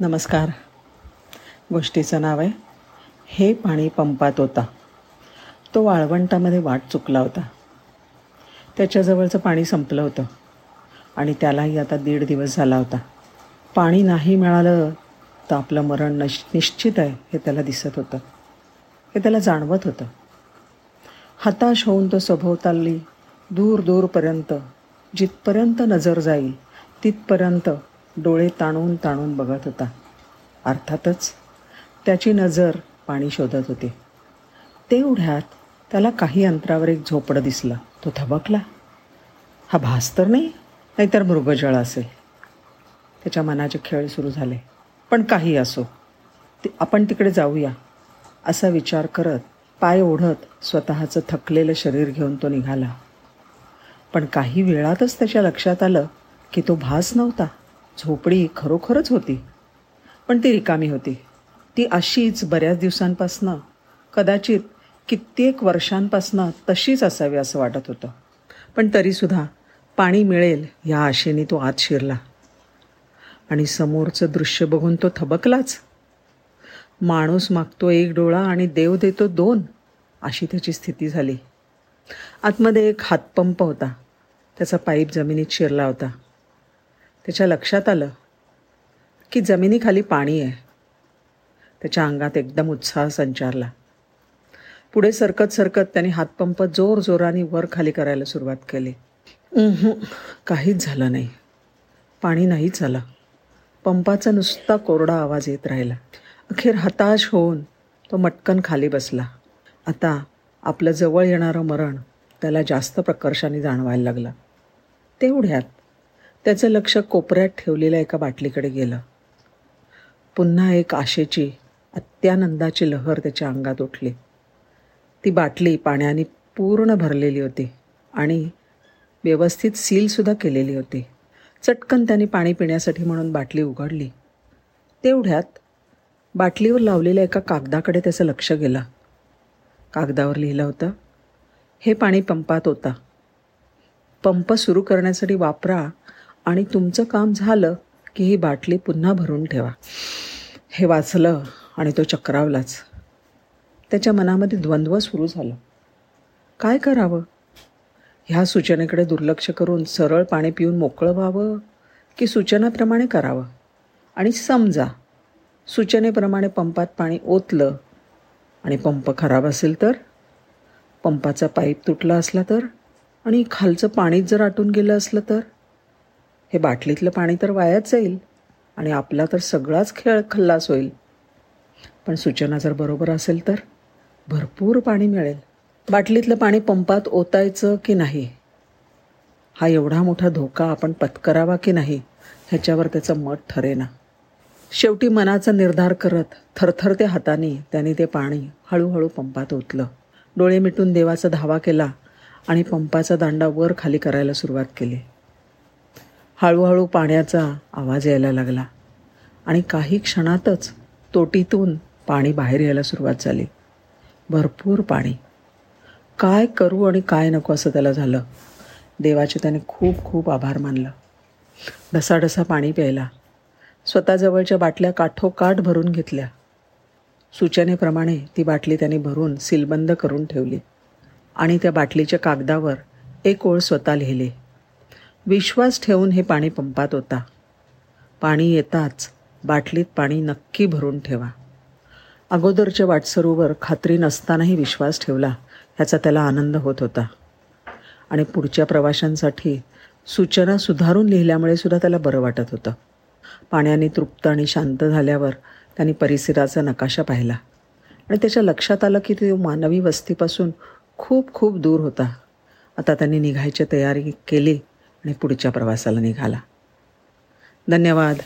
नमस्कार. गोष्टीचं नाव आहे हे पाणी पंपात होता. तो वाळवंटामध्ये वाट चुकला होता. त्याच्याजवळचं पाणी संपलं होतं आणि त्यालाही आता दीड दिवस झाला होता. पाणी नाही मिळालं तर आपलं मरण नश निश्चित आहे हे त्याला दिसत होतं. हे त्याला जाणवत होतं. हताश होऊन तो सभोवताली दूर दूरपर्यंत जिथपर्यंत नजर जाईल तिथपर्यंत डोळे ताणून ताणून बघत होता. अर्थातच त्याची नजर पाणी शोधत होती. तेवढ्यात त्याला काही अंतरावर एक झोपडं दिसलं. तो थबकला. हा भास तर नाही नाहीतर मृगजळ असेल. त्याच्या मनाचे खेळ सुरू झाले. पण काही असो ते आपण तिकडे जाऊया असा विचार करत पाय ओढत स्वतःचं थकलेलं शरीर घेऊन तो निघाला. पण काही वेळातच त्याच्या लक्षात आलं की तो भास नव्हता. झोपडी खरोखरच होती. पण ती रिकामी होती. ती अशीच बऱ्याच दिवसांपासनं कदाचित कित्येक वर्षांपासनं तशीच असावी असं वाटत होतं. पण तरीसुद्धा पाणी मिळेल या आशेने तो आत शिरला. आणि समोरचं दृश्य बघून तो थबकलाच. माणूस मागतो एक डोळा आणि देव देतो दोन अशी त्याची स्थिती झाली. आतमध्ये एक हातपंप होता. त्याचा पाईप जमिनीत शिरला होता. त्याच्या लक्षात आलं की जमिनीखाली पाणी आहे. त्याच्या अंगात एकदम उत्साह संचारला. पुढे सरकत सरकत त्याने हातपंप जोर जोराने वर खाली करायला सुरुवात केली. काहीच झालं नाही. पाणी नाहीच आलं पंपाचा नुसता कोरडा आवाज येत राहिला. अखेर हताश होऊन तो मटकन खाली बसला. आता आपलं जवळ येणारं मरण त्याला जास्त प्रकर्षाने जाणवायला लागलं. तेवढ्यात त्याचं लक्ष कोपऱ्यात ठेवलेल्या एका बाटलीकडे गेलं. पुन्हा एक आशेची अत्यानंदाची लहर त्याच्या अंगात उठली. ती बाटली पाण्याने पूर्ण भरलेली होती आणि व्यवस्थित सीलसुद्धा केलेली होती. चटकन त्याने पाणी पिण्यासाठी म्हणून बाटली उघडली. तेवढ्यात बाटलीवर लावलेल्या एका कागदाकडे त्याचं लक्ष गेलं. कागदावर लिहिलं होतं हे पाणी पंपात होता. पंप सुरू करण्यासाठी वापरा आणि तुमचं काम झालं की ही बाटली पुन्हा भरून ठेवा. हे वाचलं आणि तो चक्रावलाच. त्याच्या मनामध्ये द्वंद्व सुरू झालं. काय करावं? ह्या सूचनेकडे दुर्लक्ष करून सरळ पाणी पिऊन मोकळं व्हावं की सूचनाप्रमाणे करावं? आणि समजा सूचनेप्रमाणे पंपात पाणी ओतलं आणि पंप खराब असेल तर? पंपाचा पाईप तुटला असला तर? आणि खालचं पाणीच जर आटून गेलं असलं तर? हे बाटलीतलं पाणी तर वायाच जाईल आणि आपला तर सगळाच खेळ खल्लास होईल. पण सूचना जर बरोबर असेल तर भरपूर पाणी मिळेल. बाटलीतलं पाणी पंपात ओतायचं की नाही? हा एवढा मोठा धोका आपण पत्करावा की नाही ह्याच्यावर त्याचं मत ठरेना. शेवटी मनाचा निर्धार करत थरथरत्या हाताने त्याने ते पाणी हळूहळू पंपात ओतलं. डोळे मिटून देवाचा धावा केला आणि पंपाचा दांडा वर खाली करायला सुरुवात केली. हळूहळू पाण्याचा आवाज यायला लागला. आणि काही क्षणातच तोटीतून पाणी बाहेर यायला सुरुवात झाली. भरपूर पाणी. काय करू आणि काय नको असं त्याला झालं. देवाचे त्याने खूप खूप आभार मानलं. ढसाढसा पाणी प्यायला. स्वतःजवळच्या बाटल्या काठोकाठ भरून घेतल्या. सूचनेप्रमाणे ती बाटली त्याने भरून सीलबंद करून ठेवली. आणि त्या बाटलीच्या कागदावर एक ओळ स्वतः लिहिले. विश्वास ठेवून हे पाणी पंपात होता पाणी येताच बाटलीत पाणी नक्की भरून ठेवा. अगोदरच्या वाटसरूवर खात्री नसतानाही विश्वास ठेवला ह्याचा त्याला आनंद होत होता. आणि पुढच्या प्रवाशांसाठी सूचना सुधारून लिहिल्यामुळे सुद्धा त्याला बरं वाटत होतं. पाण्याने तृप्त आणि शांत झाल्यावर त्यांनी परिसराचा नकाशा पाहिला. आणि त्याच्या लक्षात आलं की तो मानवी वस्तीपासून खूप खूप दूर होता. आता त्यांनी निघायची तयारी केली आणि पुढच्या प्रवासाला निघाला. धन्यवाद.